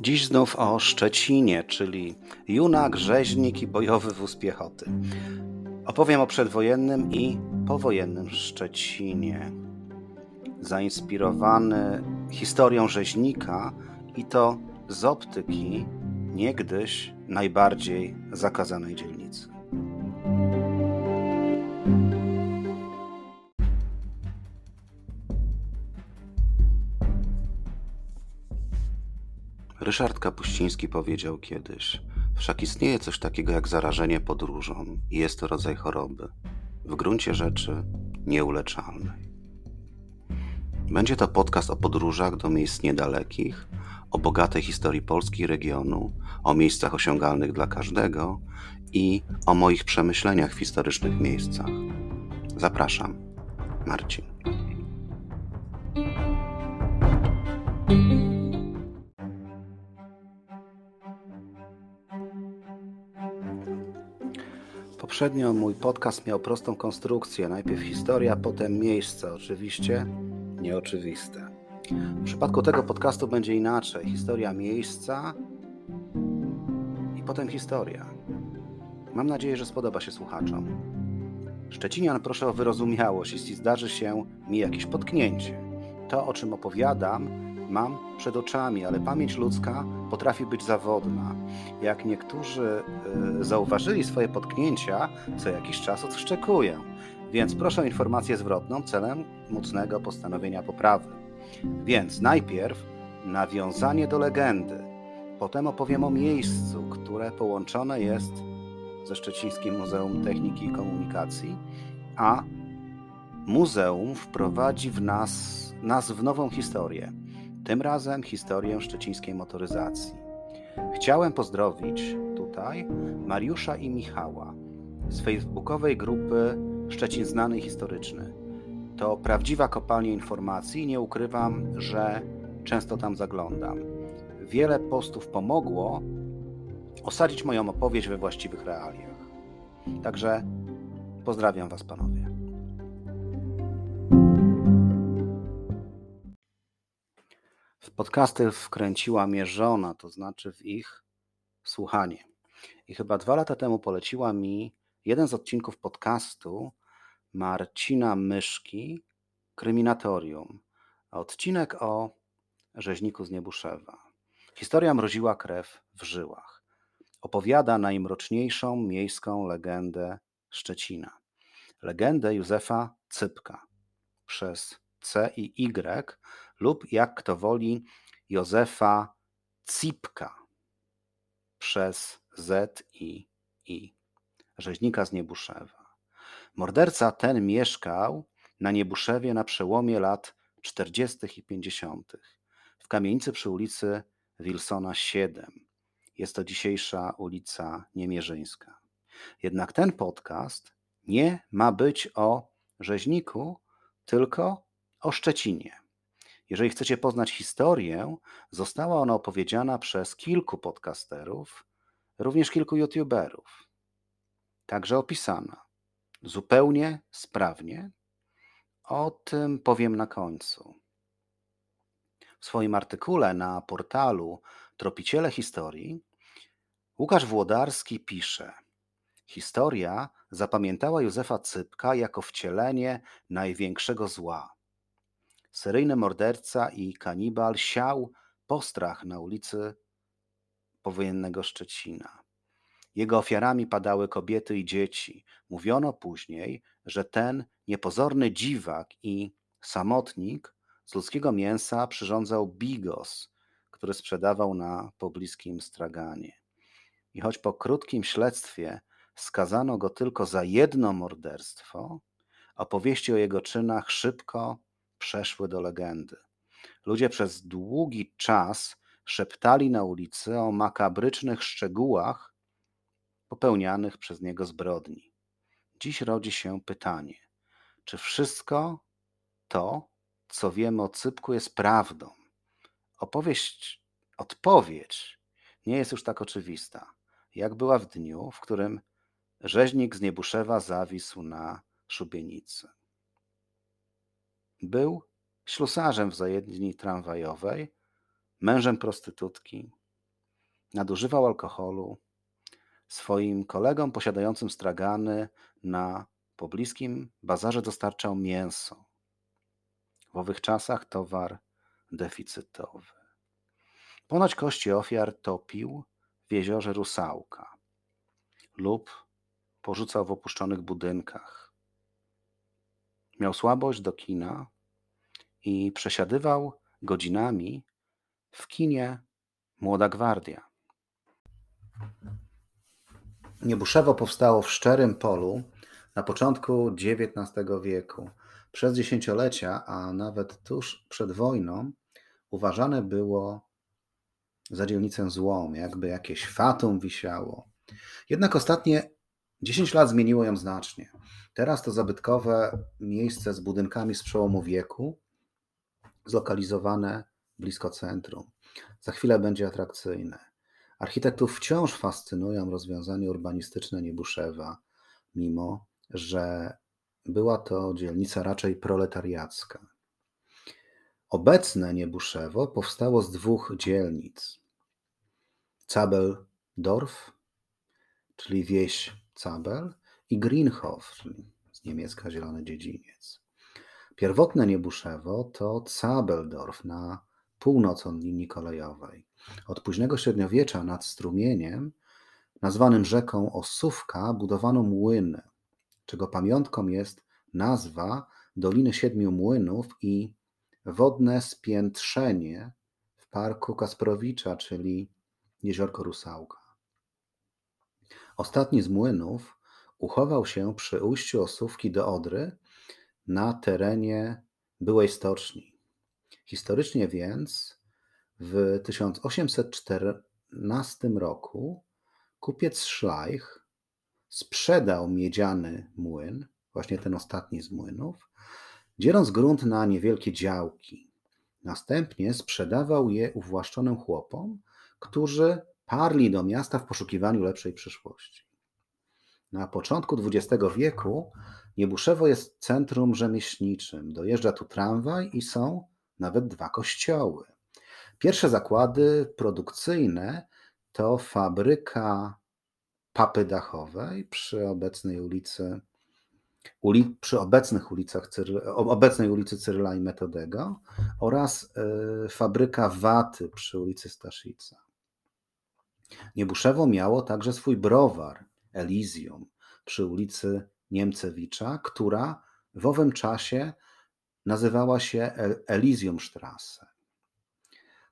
Dziś znów o Szczecinie, czyli junak, rzeźnik i bojowy wóz piechoty. Opowiem o przedwojennym i powojennym Szczecinie. Zainspirowany historią rzeźnika i to z optyki niegdyś najbardziej zakazanej dzielnicy. Ryszard Kapuściński powiedział kiedyś: Wszak istnieje coś takiego jak zarażenie podróżą i jest to rodzaj choroby, w gruncie rzeczy nieuleczalnej. Będzie to podcast o podróżach do miejsc niedalekich, o bogatej historii Polski regionu, o miejscach osiągalnych dla każdego i o moich przemyśleniach w historycznych miejscach. Zapraszam, Marcin. Poprzednio mój podcast miał prostą konstrukcję. Najpierw historia, potem miejsce. Oczywiście nieoczywiste. W przypadku tego podcastu będzie inaczej. Historia miejsca i potem historia. Mam nadzieję, że spodoba się słuchaczom. Szczecinian, proszę o wyrozumiałość, jeśli zdarzy się mi jakieś potknięcie. To, o czym opowiadam, mam przed oczami, ale pamięć ludzka potrafi być zawodna. Jak niektórzy y, zauważyli swoje potknięcia, co jakiś czas odszczekuję. Więc proszę o informację zwrotną celem mocnego postanowienia poprawy. Więc najpierw nawiązanie do legendy, potem opowiem o miejscu, które połączone jest ze Szczecińskim Muzeum Techniki i Komunikacji, a muzeum wprowadzi w nas, nas w nową historię tym razem historię szczecińskiej motoryzacji. Chciałem pozdrowić tutaj Mariusza i Michała z facebookowej grupy Szczecin Znany i Historyczny. To prawdziwa kopalnia informacji i nie ukrywam, że często tam zaglądam. Wiele postów pomogło osadzić moją opowieść we właściwych realiach. Także pozdrawiam Was, panowie. W podcasty wkręciła mnie żona, to znaczy w ich słuchanie. I chyba dwa lata temu poleciła mi jeden z odcinków podcastu Marcina Myszki, Kryminatorium. Odcinek o rzeźniku z Niebuszewa. Historia mroziła krew w żyłach. Opowiada najmroczniejszą miejską legendę Szczecina. Legendę Józefa Cypka przez C i Y lub jak kto woli Józefa Cipka przez Z i I, rzeźnika z Niebuszewa. Morderca ten mieszkał na Niebuszewie na przełomie lat 40. i 50. w kamienicy przy ulicy Wilsona 7. Jest to dzisiejsza ulica Niemierzyńska. Jednak ten podcast nie ma być o rzeźniku, tylko o Szczecinie. Jeżeli chcecie poznać historię, została ona opowiedziana przez kilku podcasterów, również kilku youtuberów. Także opisana. Zupełnie sprawnie. O tym powiem na końcu. W swoim artykule na portalu Tropiciele Historii Łukasz Włodarski pisze: Historia zapamiętała Józefa Cypka jako wcielenie największego zła seryjny morderca i kanibal siał postrach na ulicy powojennego Szczecina. Jego ofiarami padały kobiety i dzieci. Mówiono później, że ten niepozorny dziwak i samotnik z ludzkiego mięsa przyrządzał bigos, który sprzedawał na pobliskim straganie. I choć po krótkim śledztwie skazano go tylko za jedno morderstwo, opowieści o jego czynach szybko przeszły do legendy. Ludzie przez długi czas szeptali na ulicy o makabrycznych szczegółach popełnianych przez niego zbrodni. Dziś rodzi się pytanie, czy wszystko to, co wiemy o Cypku, jest prawdą? Opowieść, odpowiedź nie jest już tak oczywista, jak była w dniu, w którym rzeźnik z Niebuszewa zawisł na szubienicy. Był ślusarzem w zajedni tramwajowej, mężem prostytutki, nadużywał alkoholu, swoim kolegom posiadającym stragany na pobliskim bazarze dostarczał mięso. W owych czasach towar deficytowy. Ponoć kości ofiar topił w jeziorze Rusałka lub porzucał w opuszczonych budynkach. Miał słabość do kina i przesiadywał godzinami w kinie Młoda Gwardia. Niebuszewo powstało w szczerym polu na początku XIX wieku. Przez dziesięciolecia, a nawet tuż przed wojną, uważane było za dzielnicę złą, jakby jakieś fatum wisiało. Jednak ostatnie 10 lat zmieniło ją znacznie. Teraz to zabytkowe miejsce z budynkami z przełomu wieku, zlokalizowane blisko centrum. Za chwilę będzie atrakcyjne. Architektów wciąż fascynują rozwiązania urbanistyczne Niebuszewa, mimo że była to dzielnica raczej proletariacka. Obecne Niebuszewo powstało z dwóch dzielnic. Zabeldorf, czyli wieś Zabel, i Greenhof, czyli z niemiecka zielony dziedziniec. Pierwotne Niebuszewo to Zabeldorf na północ od linii kolejowej. Od późnego średniowiecza nad strumieniem, nazwanym rzeką Osówka, budowano młyny, czego pamiątką jest nazwa Doliny Siedmiu Młynów i wodne spiętrzenie w parku Kasprowicza, czyli jeziorko Rusałka. Ostatni z młynów uchował się przy ujściu Osówki do Odry na terenie byłej stoczni. Historycznie więc w 1814 roku kupiec Schleich sprzedał miedziany młyn, właśnie ten ostatni z młynów, dzieląc grunt na niewielkie działki. Następnie sprzedawał je uwłaszczonym chłopom, którzy parli do miasta w poszukiwaniu lepszej przyszłości. Na początku XX wieku Niebuszewo jest centrum rzemieślniczym. Dojeżdża tu tramwaj i są nawet dwa kościoły. Pierwsze zakłady produkcyjne to fabryka papy dachowej przy obecnej ulicy uli, przy obecnych ulicach obecnej ulicy Cyryla i Metodego oraz y, fabryka waty przy ulicy Staszica. Niebuszewo miało także swój browar Elysium przy ulicy Niemcewicza, która w owym czasie nazywała się Elysiumstrasse.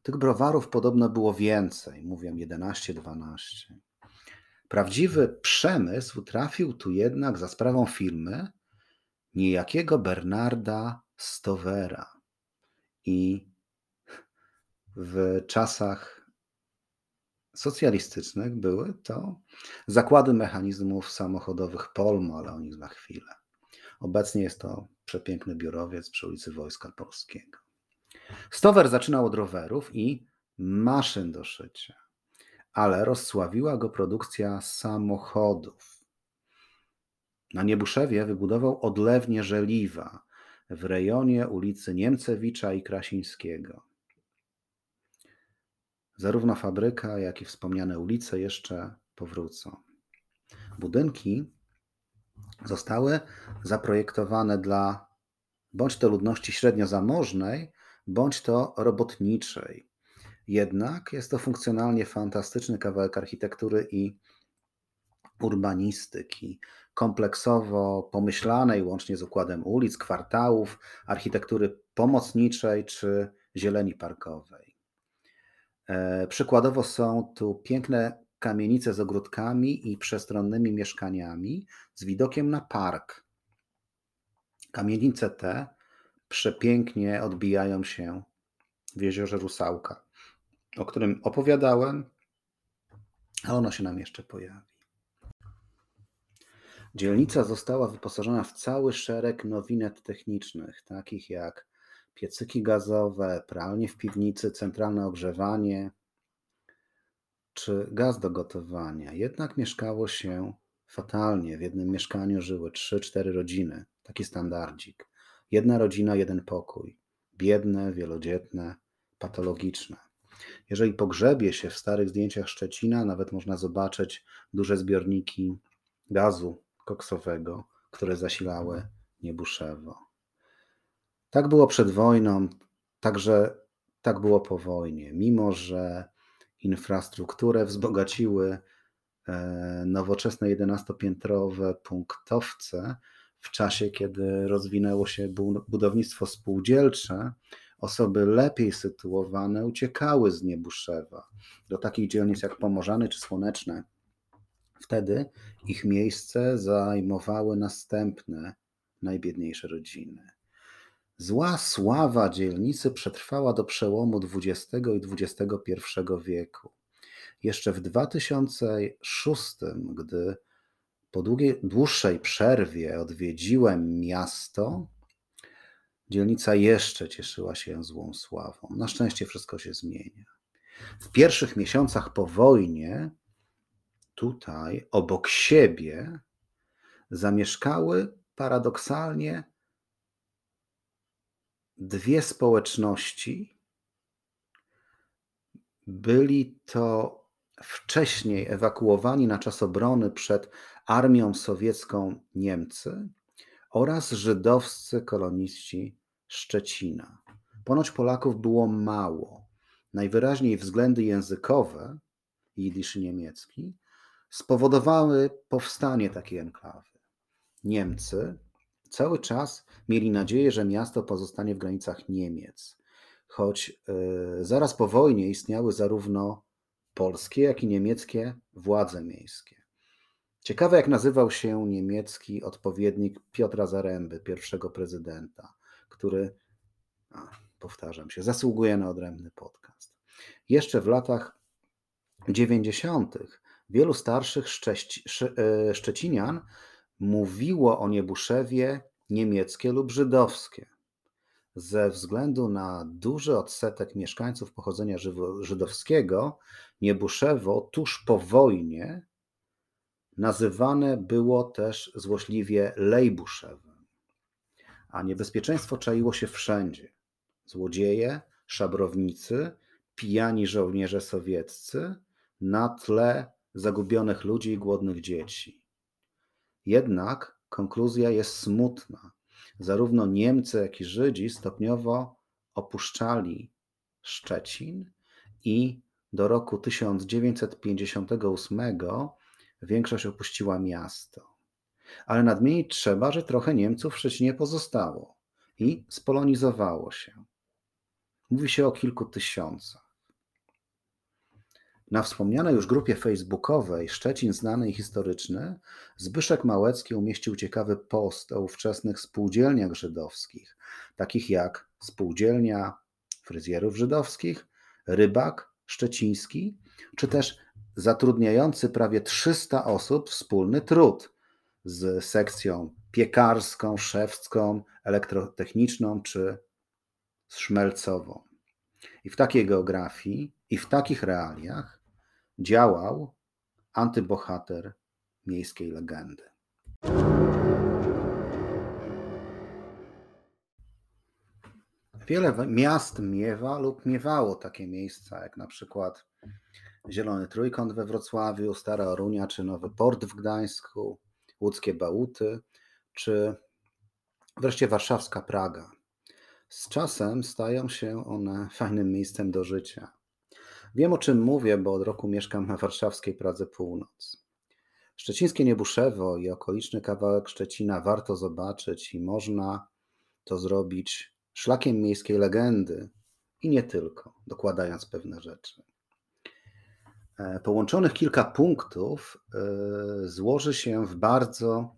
Tych browarów podobno było więcej, mówią 11-12. Prawdziwy przemysł trafił tu jednak za sprawą firmy niejakiego Bernarda Stovera. I w czasach socjalistycznych były to zakłady mechanizmów samochodowych Polmo, ale o nich za chwilę. Obecnie jest to przepiękny biurowiec przy ulicy Wojska Polskiego. Stower zaczynał od rowerów i maszyn do szycia, ale rozsławiła go produkcja samochodów. Na Niebuszewie wybudował odlewnię żeliwa w rejonie ulicy Niemcewicza i Krasińskiego. Zarówno fabryka, jak i wspomniane ulice jeszcze powrócą. Budynki zostały zaprojektowane dla bądź to ludności średnio zamożnej, bądź to robotniczej. Jednak jest to funkcjonalnie fantastyczny kawałek architektury i urbanistyki, kompleksowo pomyślanej, łącznie z układem ulic, kwartałów, architektury pomocniczej czy zieleni parkowej. E, przykładowo są tu piękne kamienice z ogródkami i przestronnymi mieszkaniami z widokiem na park. Kamienice te przepięknie odbijają się w jeziorze Rusałka, o którym opowiadałem, a ono się nam jeszcze pojawi. Dzielnica została wyposażona w cały szereg nowinet technicznych, takich jak piecyki gazowe, pralnie w piwnicy, centralne ogrzewanie czy gaz do gotowania. Jednak mieszkało się fatalnie. W jednym mieszkaniu żyły 3-4 rodziny, taki standardzik. Jedna rodzina, jeden pokój. Biedne, wielodzietne, patologiczne. Jeżeli pogrzebie się w starych zdjęciach Szczecina, nawet można zobaczyć duże zbiorniki gazu koksowego, które zasilały Niebuszewo. Tak było przed wojną, także tak było po wojnie. Mimo, że infrastrukturę wzbogaciły e, nowoczesne 11-piętrowe punktowce, w czasie, kiedy rozwinęło się budownictwo spółdzielcze, osoby lepiej sytuowane uciekały z Niebuszewa do takich dzielnic jak Pomorzany czy Słoneczne. Wtedy ich miejsce zajmowały następne najbiedniejsze rodziny. Zła sława dzielnicy przetrwała do przełomu XX i XXI wieku. Jeszcze w 2006, gdy po długiej, dłuższej przerwie odwiedziłem miasto, dzielnica jeszcze cieszyła się złą sławą. Na szczęście wszystko się zmienia. W pierwszych miesiącach po wojnie tutaj obok siebie zamieszkały paradoksalnie dwie społeczności. Byli to wcześniej ewakuowani na czas obrony przed armią sowiecką Niemcy oraz żydowscy koloniści Szczecina. Ponoć Polaków było mało. Najwyraźniej względy językowe, jidysz niemiecki, spowodowały powstanie takiej enklawy. Niemcy cały czas mieli nadzieję, że miasto pozostanie w granicach Niemiec, choć e, zaraz po wojnie istniały zarówno polskie, jak i niemieckie władze miejskie. Ciekawe, jak nazywał się niemiecki odpowiednik Piotra Zaręby, pierwszego prezydenta, który, a, powtarzam się, zasługuje na odrębny podcast. Jeszcze w latach 90. wielu starszych e, Szczecinian mówiło o Niebuszewie niemieckie lub żydowskie. Ze względu na duży odsetek mieszkańców pochodzenia żydowskiego, Niebuszewo tuż po wojnie nazywane było też złośliwie Lejbuszewem. A niebezpieczeństwo czaiło się wszędzie. Złodzieje, szabrownicy, pijani żołnierze sowieccy na tle zagubionych ludzi i głodnych dzieci. Jednak konkluzja jest smutna. Zarówno Niemcy, jak i Żydzi stopniowo opuszczali Szczecin i do roku 1958 większość opuściła miasto. Ale nadmienić trzeba, że trochę Niemców w Szczecinie pozostało i spolonizowało się. Mówi się o kilku tysiącach. Na wspomnianej już grupie facebookowej Szczecin znany i historyczny Zbyszek Małecki umieścił ciekawy post o ówczesnych spółdzielniach żydowskich, takich jak spółdzielnia fryzjerów żydowskich, rybak szczeciński, czy też zatrudniający prawie 300 osób wspólny trud z sekcją piekarską, szewską, elektrotechniczną czy szmelcową. I w takiej geografii i w takich realiach działał antybohater miejskiej legendy. Wiele miast miewa lub miewało takie miejsca, jak na przykład Zielony Trójkąt we Wrocławiu, Stara Orunia, czy Nowy Port w Gdańsku, Łódzkie Bałuty, czy wreszcie warszawska Praga. Z czasem stają się one fajnym miejscem do życia. Wiem o czym mówię, bo od roku mieszkam na warszawskiej Pradze Północ. Szczecińskie Niebuszewo i okoliczny kawałek Szczecina warto zobaczyć i można to zrobić szlakiem miejskiej legendy i nie tylko, dokładając pewne rzeczy. E, połączonych kilka punktów e, złoży się w bardzo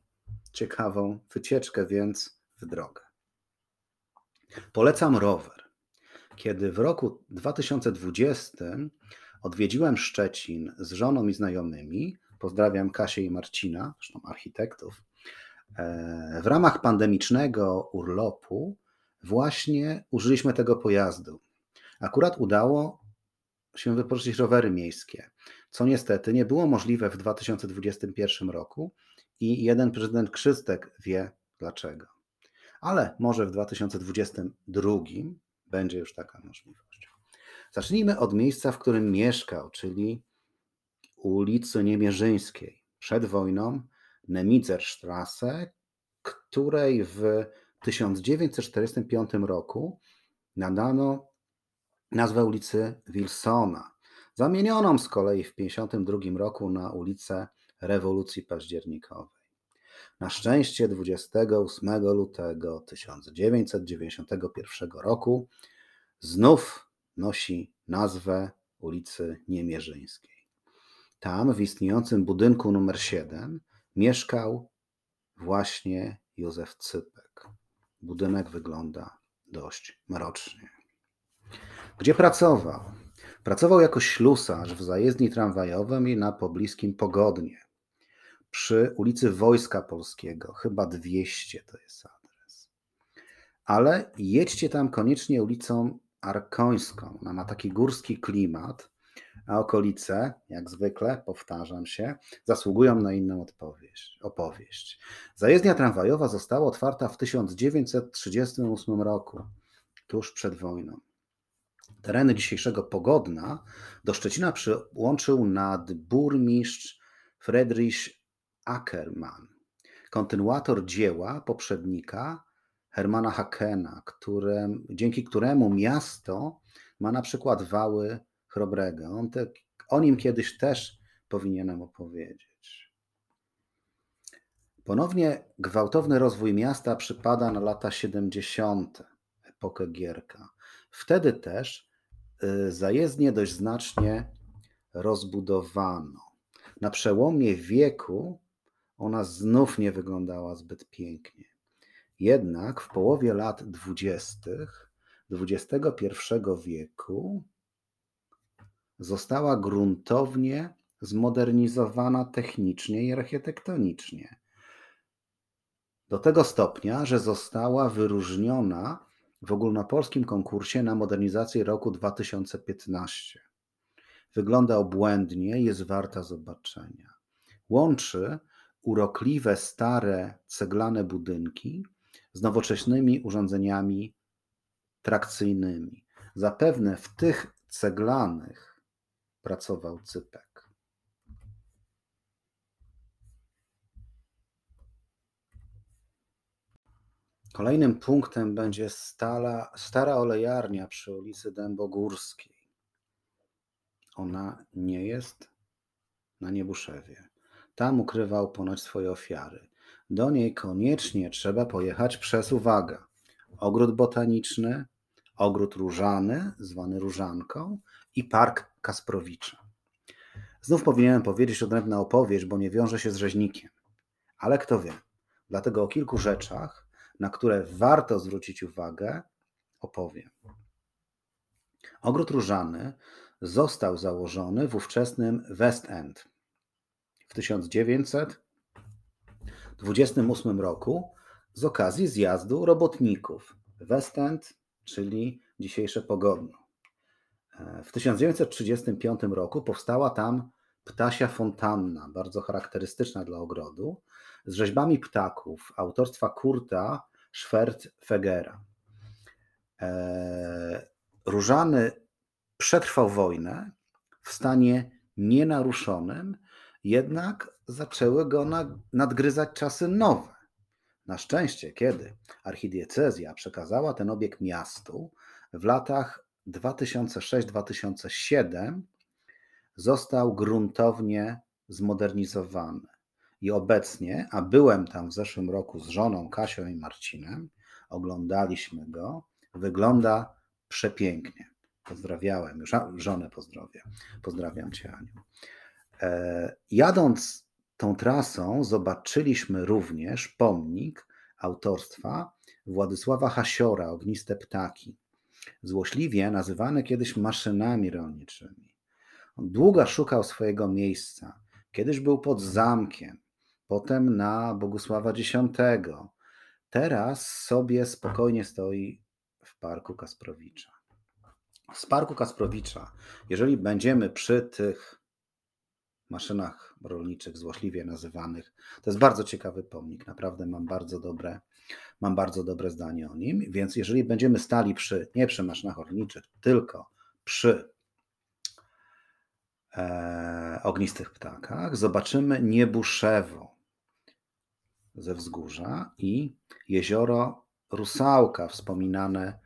ciekawą wycieczkę, więc w drogę. Polecam rower. Kiedy w roku 2020 odwiedziłem Szczecin z żoną i znajomymi, pozdrawiam Kasię i Marcina, zresztą architektów, e, w ramach pandemicznego urlopu właśnie użyliśmy tego pojazdu. Akurat udało się wypożyczyć rowery miejskie, co niestety nie było możliwe w 2021 roku i jeden prezydent Krzystek wie dlaczego. Ale może w 2022 będzie już taka możliwość. Zacznijmy od miejsca, w którym mieszkał, czyli ulicy Niemierzyńskiej. Przed wojną Nemitzerstrasse, której w 1945 roku nadano nazwę ulicy Wilsona, zamienioną z kolei w 1952 roku na ulicę Rewolucji Październikowej. Na szczęście 28 lutego 1991 roku znów nosi nazwę ulicy Niemierzyńskiej. Tam, w istniejącym budynku numer 7, mieszkał właśnie Józef Cypek. Budynek wygląda dość mrocznie. Gdzie pracował? Pracował jako ślusarz w zajezdni tramwajowej na pobliskim Pogodnie. Przy ulicy Wojska Polskiego, chyba 200 to jest adres. Ale jedźcie tam koniecznie ulicą Arkońską. Ona ma taki górski klimat, a okolice, jak zwykle, powtarzam się, zasługują na inną odpowiedź, opowieść. Zajezdnia tramwajowa została otwarta w 1938 roku, tuż przed wojną. Tereny dzisiejszego Pogodna do Szczecina przyłączył nadburmistrz Friedrich Ackermann, kontynuator dzieła poprzednika Hermana Hakena, dzięki któremu miasto ma na przykład wały chrobrego. On te, o nim kiedyś też powinienem opowiedzieć. Ponownie gwałtowny rozwój miasta przypada na lata 70., epokę Gierka. Wtedy też y, zajezdnie dość znacznie rozbudowano. Na przełomie wieku ona znów nie wyglądała zbyt pięknie. Jednak w połowie lat dwudziestych XXI wieku została gruntownie zmodernizowana technicznie i architektonicznie. Do tego stopnia, że została wyróżniona w ogólnopolskim konkursie na modernizację roku 2015. Wygląda obłędnie, jest warta zobaczenia. Łączy urokliwe, stare, ceglane budynki z nowocześnymi urządzeniami trakcyjnymi. Zapewne w tych ceglanych pracował Cypek. Kolejnym punktem będzie stala, stara olejarnia przy ulicy Dębogórskiej. Ona nie jest na Niebuszewie. Tam ukrywał ponoć swoje ofiary. Do niej koniecznie trzeba pojechać przez uwagę. Ogród botaniczny, ogród różany, zwany różanką, i park Kasprowicza. Znów powinienem powiedzieć odrębna opowieść, bo nie wiąże się z rzeźnikiem. Ale kto wie. Dlatego o kilku rzeczach, na które warto zwrócić uwagę, opowiem. Ogród Różany został założony w ówczesnym West End w 1928 roku z okazji zjazdu robotników. West End, czyli dzisiejsze Pogodno. W 1935 roku powstała tam ptasia fontanna, bardzo charakterystyczna dla ogrodu, z rzeźbami ptaków autorstwa Kurta Schwertfegera. E, Różany przetrwał wojnę w stanie nienaruszonym, jednak zaczęły go nadgryzać czasy nowe. Na szczęście, kiedy archidiecezja przekazała ten obiekt miastu w latach 2006-2007 został gruntownie zmodernizowany. I obecnie, a byłem tam w zeszłym roku z żoną Kasią i Marcinem, oglądaliśmy go, wygląda przepięknie. Pozdrawiałem, już żonę pozdrowię. Pozdrawiam Cię, Aniu. E, jadąc tą trasą, zobaczyliśmy również pomnik autorstwa Władysława Hasiora, Ogniste Ptaki złośliwie nazywane kiedyś maszynami rolniczymi. On długo szukał swojego miejsca. Kiedyś był pod zamkiem, potem na Bogusława X. Teraz sobie spokojnie stoi w parku Kasprowicza. Z parku Kasprowicza, jeżeli będziemy przy tych maszynach rolniczych, złośliwie nazywanych, to jest bardzo ciekawy pomnik. Naprawdę mam bardzo dobre Mam bardzo dobre zdanie o nim, więc jeżeli będziemy stali przy, nie przy maszynach rolniczych, tylko przy e, ognistych ptakach zobaczymy Niebuszewo ze wzgórza i jezioro Rusałka, wspominane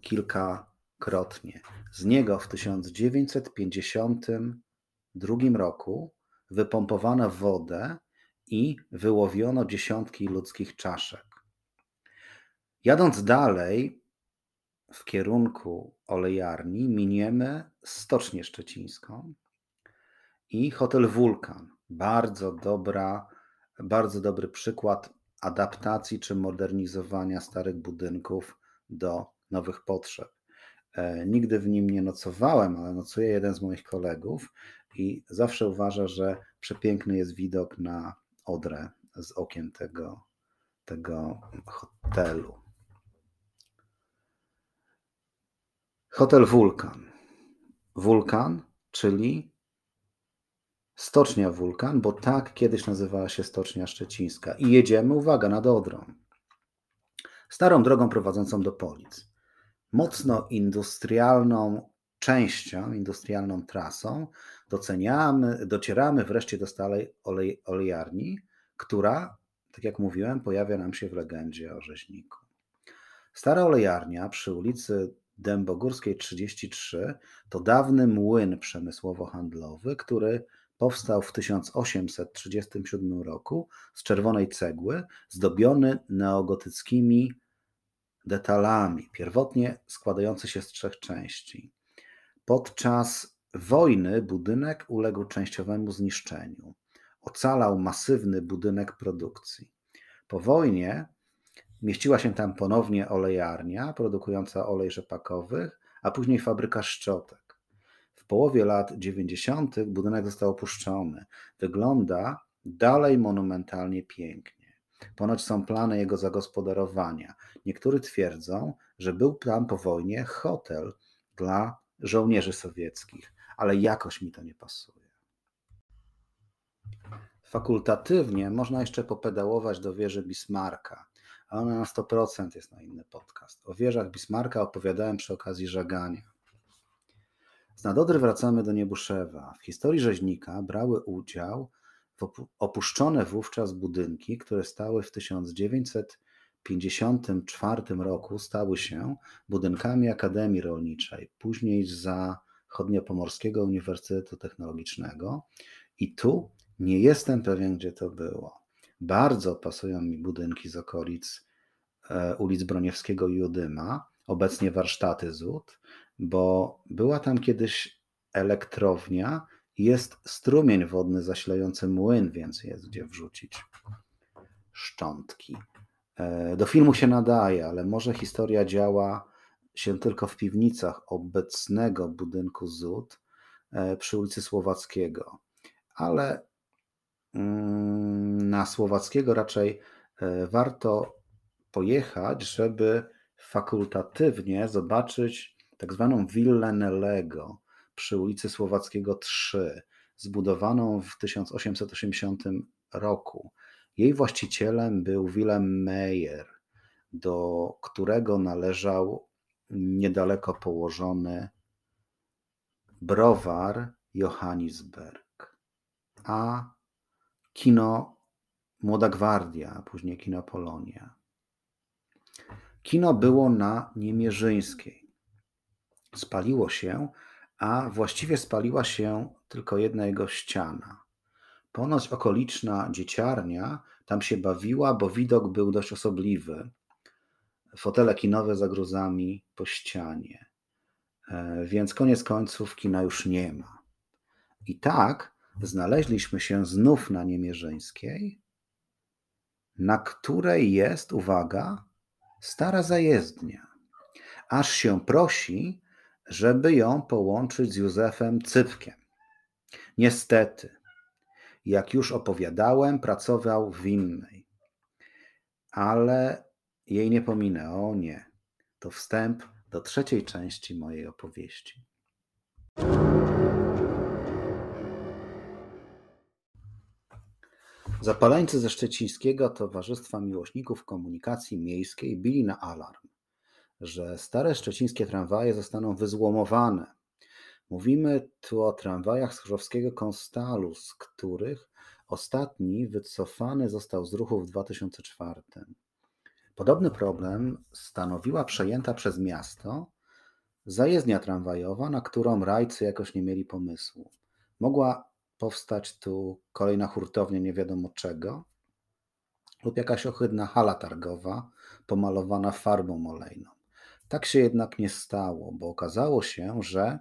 kilkakrotnie. Z niego w 1952 roku wypompowano wodę i wyłowiono dziesiątki ludzkich czaszek. Jadąc dalej w kierunku olejarni, miniemy Stocznię Szczecińską i hotel Wulkan. Bardzo dobra, bardzo dobry przykład adaptacji czy modernizowania starych budynków do nowych potrzeb. E, nigdy w nim nie nocowałem, ale nocuje jeden z moich kolegów i zawsze uważa, że przepiękny jest widok na Odrę z okien tego, tego hotelu. Hotel Wulkan. Wulkan, czyli Stocznia Wulkan, bo tak kiedyś nazywała się Stocznia Szczecińska. I jedziemy, uwaga, nad Odrą. Starą drogą prowadzącą do Polic. Mocno industrialną częścią, industrialną trasą doceniamy, docieramy wreszcie do stałej olej, olejarni, która, tak jak mówiłem, pojawia nam się w legendzie o rzeźniku. Stara olejarnia przy ulicy Dębogórskiej 33 to dawny młyn przemysłowo-handlowy, który powstał w 1837 roku z czerwonej cegły, zdobiony neogotyckimi detalami, pierwotnie składający się z trzech części. Podczas wojny budynek uległ częściowemu zniszczeniu. Ocalał masywny budynek produkcji. Po wojnie mieściła się tam ponownie olejarnia produkująca olej rzepakowych, a później fabryka szczotek połowie lat 90. budynek został opuszczony. Wygląda dalej monumentalnie pięknie. Ponoć są plany jego zagospodarowania. Niektórzy twierdzą, że był tam po wojnie hotel dla żołnierzy sowieckich, ale jakoś mi to nie pasuje. Fakultatywnie można jeszcze popedałować do wieży Bismarka, a ona na 100% jest na inny podcast. O wieżach Bismarka opowiadałem przy okazji żagania. Z Nadodry wracamy do Niebuszewa. W historii rzeźnika brały udział opuszczone wówczas budynki, które stały w 1954 roku, stały się budynkami Akademii Rolniczej, później za Chodniopomorskiego Uniwersytetu Technologicznego. I tu nie jestem pewien, gdzie to było. Bardzo pasują mi budynki z okolic e, ulic Broniewskiego i Judyma, obecnie warsztaty ZUT, bo była tam kiedyś elektrownia jest strumień wodny zasilający młyn, więc jest gdzie wrzucić szczątki. E, do filmu się nadaje, ale może historia działa się tylko w piwnicach obecnego budynku ZUT e, przy ulicy Słowackiego. Ale mm, na Słowackiego raczej e, warto pojechać, żeby fakultatywnie zobaczyć tak zwaną Willę Nelego przy ulicy Słowackiego 3, zbudowaną w 1880 roku. Jej właścicielem był Willem Meyer, do którego należał niedaleko położony browar Johannisberg, a kino Młoda Gwardia, później kino Polonia. Kino było na Niemierzyńskiej spaliło się, a właściwie spaliła się tylko jedna jego ściana. Ponoć okoliczna dzieciarnia tam się bawiła, bo widok był dość osobliwy. Fotele kinowe za gruzami po ścianie. E, więc koniec końców kina już nie ma. I tak znaleźliśmy się znów na Niemierzyńskiej, na której jest, uwaga, stara zajezdnia. Aż się prosi, żeby ją połączyć z Józefem Cypkiem. Niestety, jak już opowiadałem, pracował w innej, ale jej nie pominę. O nie, to wstęp do trzeciej części mojej opowieści. Zapaleńcy ze Szczecińskiego Towarzystwa Miłośników Komunikacji Miejskiej bili na alarm że stare szczecińskie tramwaje zostaną wyzłomowane, Mówimy tu o tramwajach z Chrzowskiego Konstalu, z których ostatni wycofany został z ruchu w 2004. Podobny problem stanowiła przejęta przez miasto zajezdnia tramwajowa, na którą rajcy jakoś nie mieli pomysłu. Mogła powstać tu kolejna hurtownia nie wiadomo czego lub jakaś ohydna hala targowa pomalowana farbą olejną. Tak się jednak nie stało, bo okazało się, że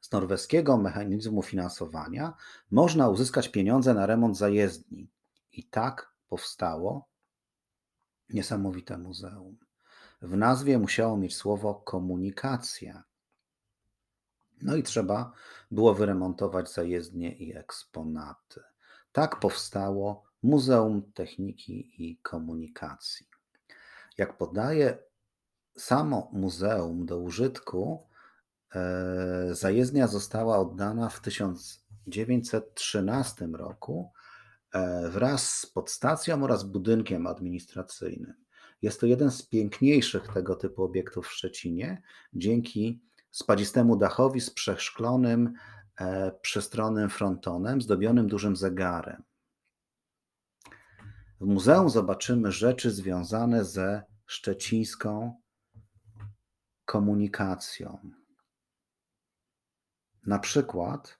z norweskiego mechanizmu finansowania można uzyskać pieniądze na remont zajezdni. I tak powstało niesamowite muzeum. W nazwie musiało mieć słowo komunikacja. No i trzeba było wyremontować zajezdnie i eksponaty. Tak powstało Muzeum Techniki i Komunikacji. Jak podaje samo muzeum do użytku, e, zajezdnia została oddana w 1913 roku wraz z podstacją oraz budynkiem administracyjnym. Jest to jeden z piękniejszych tego typu obiektów w Szczecinie, dzięki spadzistemu dachowi z przeszklonym, e, przestronnym frontonem, zdobionym dużym zegarem. W muzeum zobaczymy rzeczy związane ze szczecińską komunikacją. Na przykład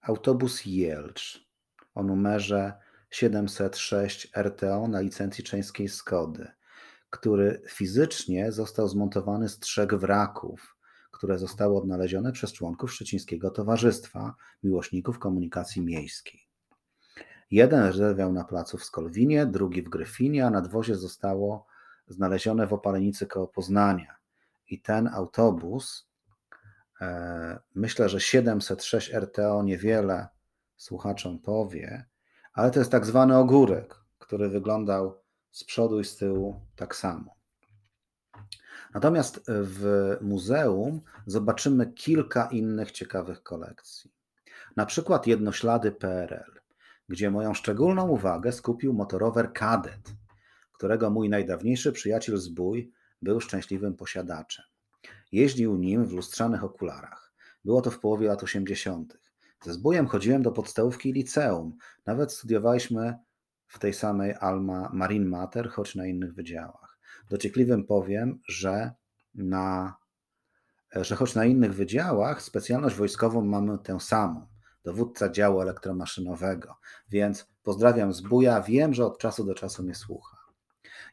autobus Jelcz o numerze 706 RTO na licencji czeskiej Skody, który fizycznie został zmontowany z trzech wraków, które zostały odnalezione przez członków Szczecińskiego Towarzystwa Miłośników Komunikacji Miejskiej. Jeden rzewiał na placu w Skolwinie, drugi w Gryfinie, a nadwozie zostało znalezione w Opalenicy koło Poznania. I ten autobus, e, myślę, że 706 RTO niewiele słuchaczom powie, ale to jest tak zwany ogórek, który wyglądał z przodu i z tyłu tak samo. Natomiast w muzeum zobaczymy kilka innych ciekawych kolekcji. Na przykład jednoślady PRL, gdzie moją szczególną uwagę skupił motorower Kadet, którego mój najdawniejszy przyjaciel zbój był szczęśliwym posiadaczem. Jeździł nim w lustrzanych okularach. Było to w połowie lat 80. Ze zbójem chodziłem do podstawówki i liceum. Nawet studiowaliśmy w tej samej Alma Marine Mater, choć na innych wydziałach. Dociekliwym powiem, że na że choć na innych wydziałach specjalność wojskową mamy tę samą, dowódca działu elektromaszynowego, więc pozdrawiam zbuja, wiem, że od czasu do czasu mnie słucha.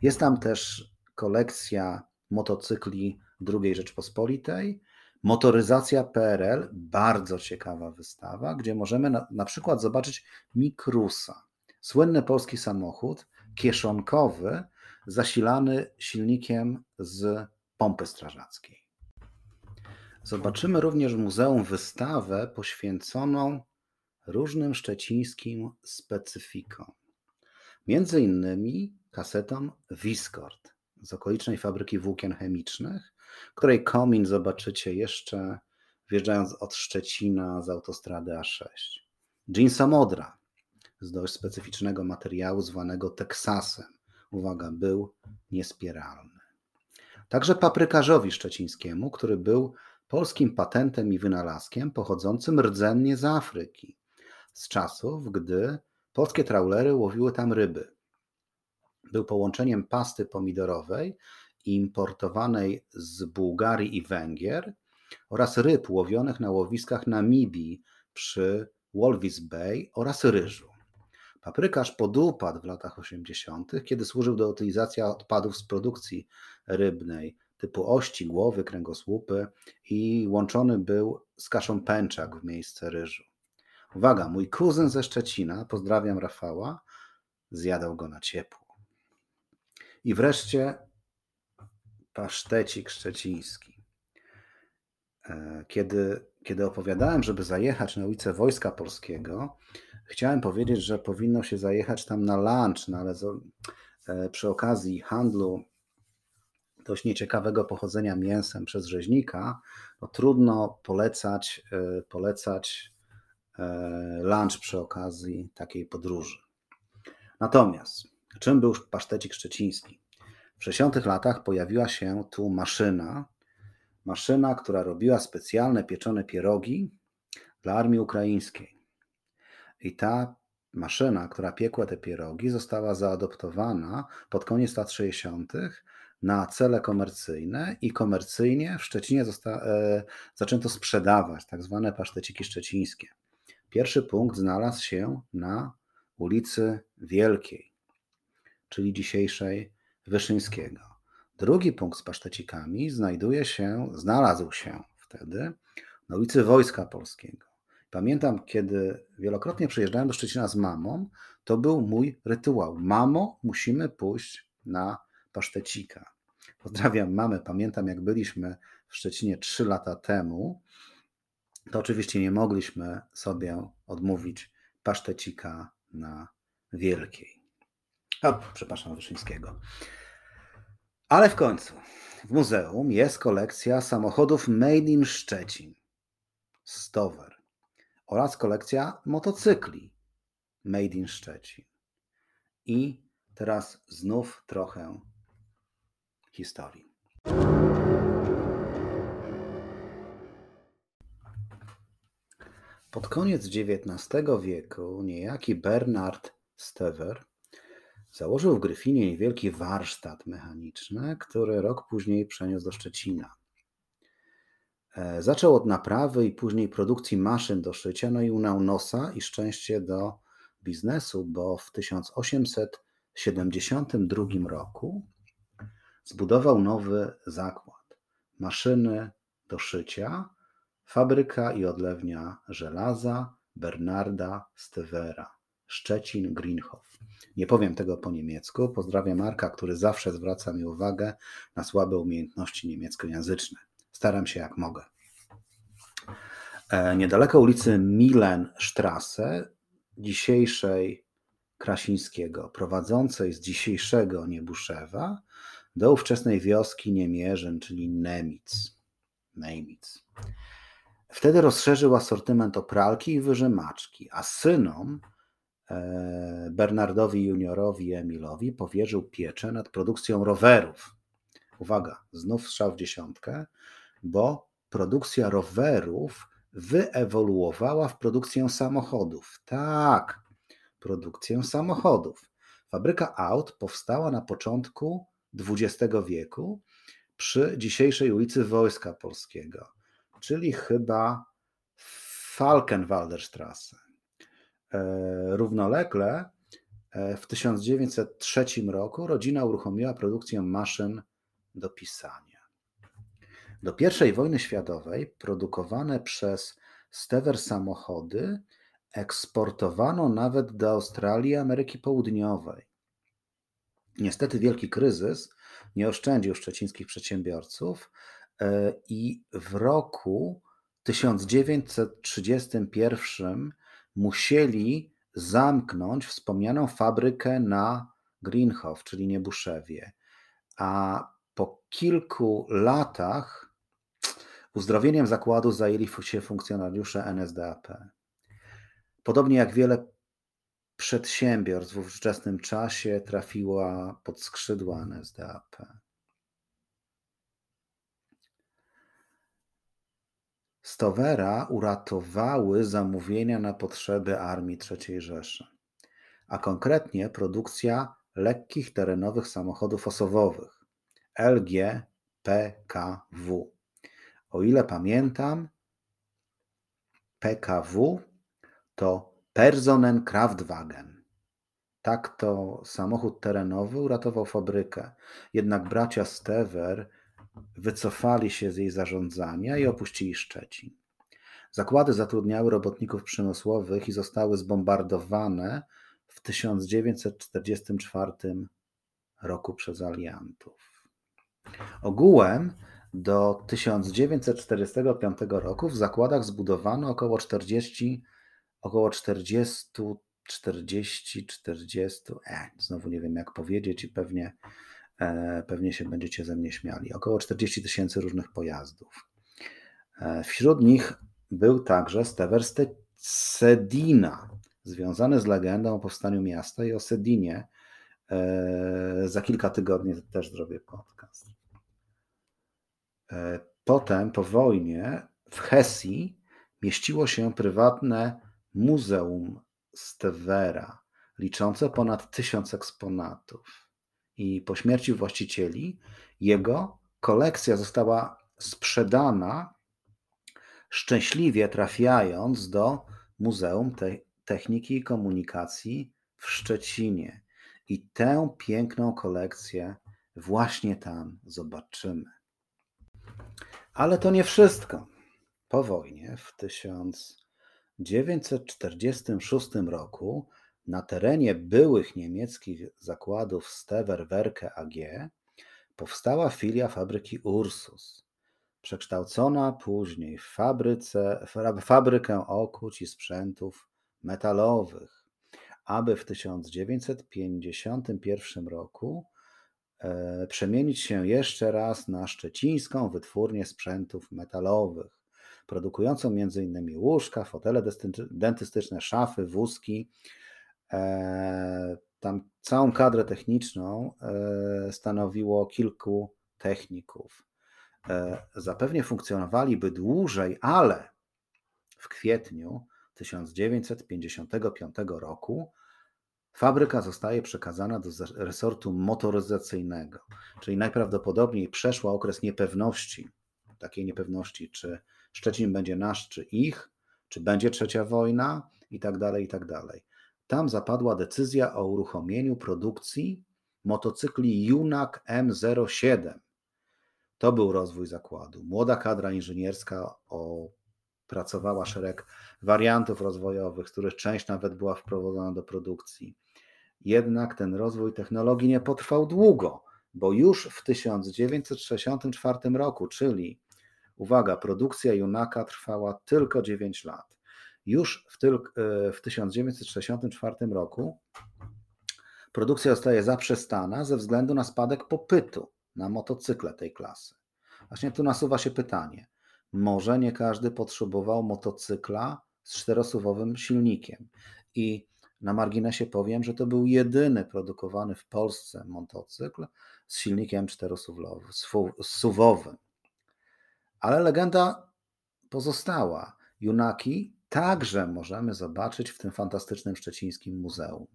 Jest tam też kolekcja motocykli II Rzeczpospolitej, Motoryzacja PRL, bardzo ciekawa wystawa, gdzie możemy na, na przykład zobaczyć Mikrusa, słynny polski samochód kieszonkowy, zasilany silnikiem z pompy strażackiej. Zobaczymy również w muzeum wystawę poświęconą różnym szczecińskim specyfikom. Między innymi kasetom Viscord z okolicznej fabryki włókien chemicznych, której komin zobaczycie jeszcze wjeżdżając od Szczecina z autostrady A6. Jeansa modra z dość specyficznego materiału zwanego Teksasem. Uwaga, był niespieralny. Także paprykarzowi szczecińskiemu, który był polskim patentem i wynalazkiem pochodzącym rdzennie z Afryki, z czasów, gdy polskie trawlery łowiły tam ryby. Był połączeniem pasty pomidorowej importowanej z Bułgarii i Węgier oraz ryb łowionych na łowiskach Namibii przy Walvis Bay oraz ryżu. Paprykarz podupadł w latach 80., kiedy służył do utylizacji odpadów z produkcji rybnej typu ości, głowy, kręgosłupy i łączony był z kaszą pęczak w miejsce ryżu. Uwaga, mój kuzyn ze Szczecina, pozdrawiam Rafała, zjadał go na ciepło. I wreszcie pasztecik szczeciński. E, kiedy, kiedy opowiadałem, żeby zajechać na ulicę Wojska Polskiego, chciałem powiedzieć, że powinno się zajechać tam na lunch, no ale e, przy okazji handlu dość nieciekawego pochodzenia mięsem przez rzeźnika, no trudno polecać, e, polecać lunch przy okazji takiej podróży. Natomiast czym był pasztecik szczeciński? W 60 latach pojawiła się tu maszyna, maszyna, która robiła specjalne pieczone pierogi dla armii ukraińskiej. I ta maszyna, która piekła te pierogi, została zaadoptowana pod koniec lat 60. na cele komercyjne i komercyjnie w Szczecinie zosta- e, zaczęto sprzedawać tak zwane paszteciki szczecińskie. Pierwszy punkt znalazł się na ulicy Wielkiej, czyli dzisiejszej Wyszyńskiego. Drugi punkt z pasztecikami znajduje się, znalazł się wtedy na ulicy Wojska Polskiego. Pamiętam, kiedy wielokrotnie przyjeżdżałem do Szczecina z mamą, to był mój rytuał. Mamo, musimy pójść na pasztecika. Pozdrawiam mamę. Pamiętam, jak byliśmy w Szczecinie trzy lata temu, to oczywiście nie mogliśmy sobie odmówić pasztecika na Wielkiej. O, przepraszam, Wyszyńskiego. Ale w końcu w muzeum jest kolekcja samochodów Made in Szczecin, Stower oraz kolekcja motocykli Made in Szczecin. I teraz znów trochę historii. Pod koniec XIX wieku niejaki Bernard Stever założył w Gryfinie niewielki warsztat mechaniczny, który rok później przeniósł do Szczecina. E, zaczął od naprawy i później produkcji maszyn do szycia, no i unał nosa i szczęście do biznesu, bo w 1872 roku zbudował nowy zakład. Maszyny do szycia, fabryka i odlewnia żelaza Bernarda Stewera, Szczecin Greenhof. Nie powiem tego po niemiecku. Pozdrawiam Marka, który zawsze zwraca mi uwagę na słabe umiejętności niemieckojęzyczne. Staram się jak mogę. E, niedaleko ulicy Milenstrasse, dzisiejszej Krasińskiego, prowadzącej z dzisiejszego Niebuszewa do ówczesnej wioski Niemierzyn, czyli Nemic. Nemic. Wtedy rozszerzył asortyment o pralki i wyżymaczki, a synom Bernardowi juniorowi Emilowi powierzył pieczę nad produkcją rowerów. Uwaga, znów strzał w dziesiątkę, bo produkcja rowerów wyewoluowała w produkcję samochodów. Tak, produkcję samochodów. Fabryka aut powstała na początku XX wieku przy dzisiejszej ulicy Wojska Polskiego, czyli chyba Falkenwalderstrasse. E, równolegle e, w 1903 roku rodzina uruchomiła produkcję maszyn do pisania. Do I wojny światowej produkowane przez Stever samochody eksportowano nawet do Australii i Ameryki Południowej. Niestety wielki kryzys nie oszczędził szczecińskich przedsiębiorców e, i w roku 1931 musieli zamknąć wspomnianą fabrykę na Greenhof, czyli Niebuszewie. A po kilku latach Uzdrowieniem zakładu zajęli się funkcjonariusze NSDAP. Podobnie jak wiele przedsiębiorstw w ówczesnym czasie trafiła pod skrzydła NSDAP. Stowera uratowały zamówienia na potrzeby Armii III Rzeszy, a konkretnie produkcja lekkich terenowych samochodów osobowych LG PKW. O ile pamiętam, PKW to Personen Kraftwagen. Tak to samochód terenowy uratował fabrykę. Jednak bracia Stever wycofali się z jej zarządzania i opuścili Szczecin. Zakłady zatrudniały robotników przemysłowych i zostały zbombardowane w 1944 roku przez aliantów. Ogółem do 1945 roku w zakładach zbudowano około 40, około 40, 40, 40, e, znowu nie wiem jak powiedzieć i pewnie, pewnie się będziecie ze mnie śmiali, około 40 tysięcy różnych pojazdów. E, wśród nich był także Stever Sedina, związany z legendą o powstaniu miasta i o Sedinie. E, za kilka tygodni też zrobię podcast. E, Potem po wojnie w Hesji mieściło się prywatne Muzeum Stewera, liczące ponad tysiąc eksponatów. I po śmierci właścicieli jego kolekcja została sprzedana, szczęśliwie trafiając do Muzeum Techniki i Komunikacji w Szczecinie. I tę piękną kolekcję właśnie tam zobaczymy. Ale to nie wszystko. Po wojnie w 1946 roku na terenie byłych niemieckich zakładów Steverwerke AG powstała filia fabryki Ursus, przekształcona później w fabryce, fabrykę okuć i sprzętów metalowych, aby w 1951 roku e, przemienić się jeszcze raz na szczecińską wytwórnię sprzętów metalowych, produkującą m.in. łóżka, fotele dentystyczne, szafy, wózki. E, tam całą kadrę techniczną e, stanowiło kilku techników. Zapewnie funkcjonowaliby dłużej, ale w kwietniu 1955 roku fabryka zostaje przekazana do resortu motoryzacyjnego, czyli najprawdopodobniej przeszła okres niepewności, takiej niepewności, czy Szczecin będzie nasz, czy ich, czy będzie trzecia wojna i tak dalej, i tak dalej. Tam zapadła decyzja o uruchomieniu produkcji motocykli Junak M07. To był rozwój zakładu. Młoda kadra inżynierska o pracowała szereg wariantów rozwojowych, z których część nawet była wprowadzona do produkcji. Jednak ten rozwój technologii nie potrwał długo, bo już w 1964 roku, czyli uwaga, produkcja Junaka trwała tylko 9 lat. Już w, tyl, e, w 1964 roku produkcja zostaje zaprzestana ze względu na spadek popytu na motocykle tej klasy. Właśnie tu nasuwa się pytanie, może nie każdy potrzebował motocykla z czterosuwowym silnikiem. I na marginesie powiem, że to był jedyny produkowany w Polsce motocykl z silnikiem czterosuwowym. Ale legenda pozostała. Junaki także możemy zobaczyć w tym fantastycznym szczecińskim muzeum.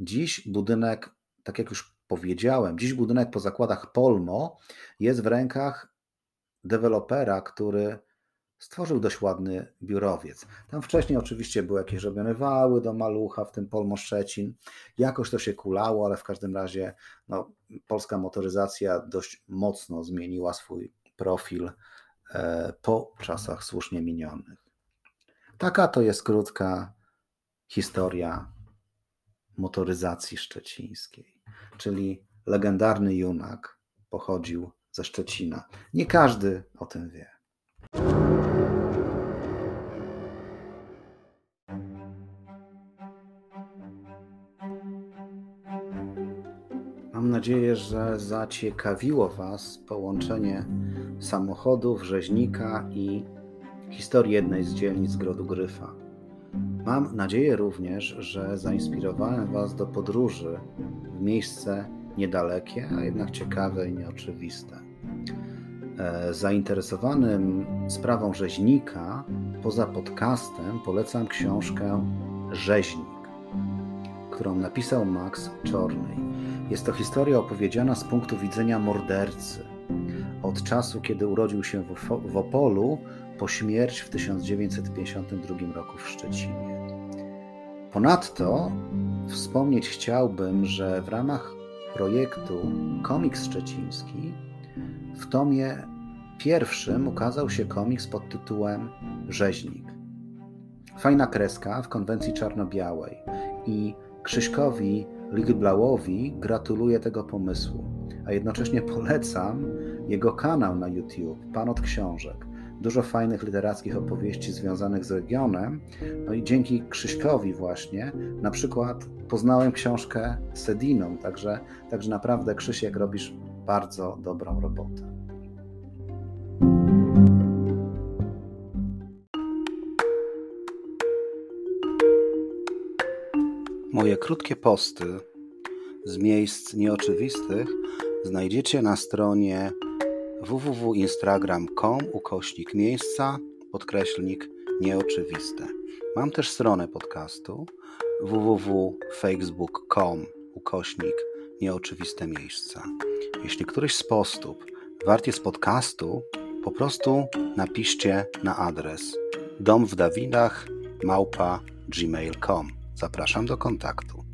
Dziś budynek, tak jak już powiedziałem, dziś budynek po zakładach Polmo jest w rękach dewelopera, który stworzył dość ładny biurowiec. Tam wcześniej oczywiście były jakieś robione wały do malucha, w tym Polmo Szczecin. Jakoś to się kulało, ale w każdym razie no, polska motoryzacja dość mocno zmieniła swój profil e, po czasach słusznie minionych. Taka to jest krótka historia motoryzacji szczecińskiej, czyli legendarny Junak pochodził ze Szczecina. Nie każdy o tym wie. Mam nadzieję, że zaciekawiło Was połączenie samochodów, rzeźnika i historii jednej z dzielnic Grodu Gryfa. Mam nadzieję również, że zainspirowałem Was do podróży w miejsce niedalekie, a jednak ciekawe i nieoczywiste. E, zainteresowanym sprawą rzeźnika, poza podcastem, polecam książkę Rzeźnik, którą napisał Max Czorny. Jest to historia opowiedziana z punktu widzenia mordercy. Od czasu, kiedy urodził się w Opolu, po śmierć w 1952 roku w Szczecinie. Ponadto wspomnieć chciałbym, że w ramach projektu Komiks Szczeciński w tomie pierwszym ukazał się komiks pod tytułem Rzeźnik. Fajna kreska w konwencji czarno-białej i Krzyśkowi Ligblauowi gratuluję tego pomysłu, a jednocześnie polecam jego kanał na YouTube, Pan od Książek. Dużo fajnych literackich opowieści związanych z regionem. No i dzięki Krzyśkowi właśnie, na przykład poznałem książkę Sediną, także, także naprawdę Krzysiek robisz bardzo dobrą robotę. Moje krótkie posty z miejsc nieoczywistych znajdziecie na stronie www.instagram.com ukośnik miejsca podkreślnik nieoczywiste. Mam też stronę podcastu www.facebook.com ukośnik nieoczywiste miejsca. Jeśli któryś z postów wart jest podcastu, po prostu napiszcie na adres dom w Dawidach małpa gmail.com. Zapraszam do kontaktu.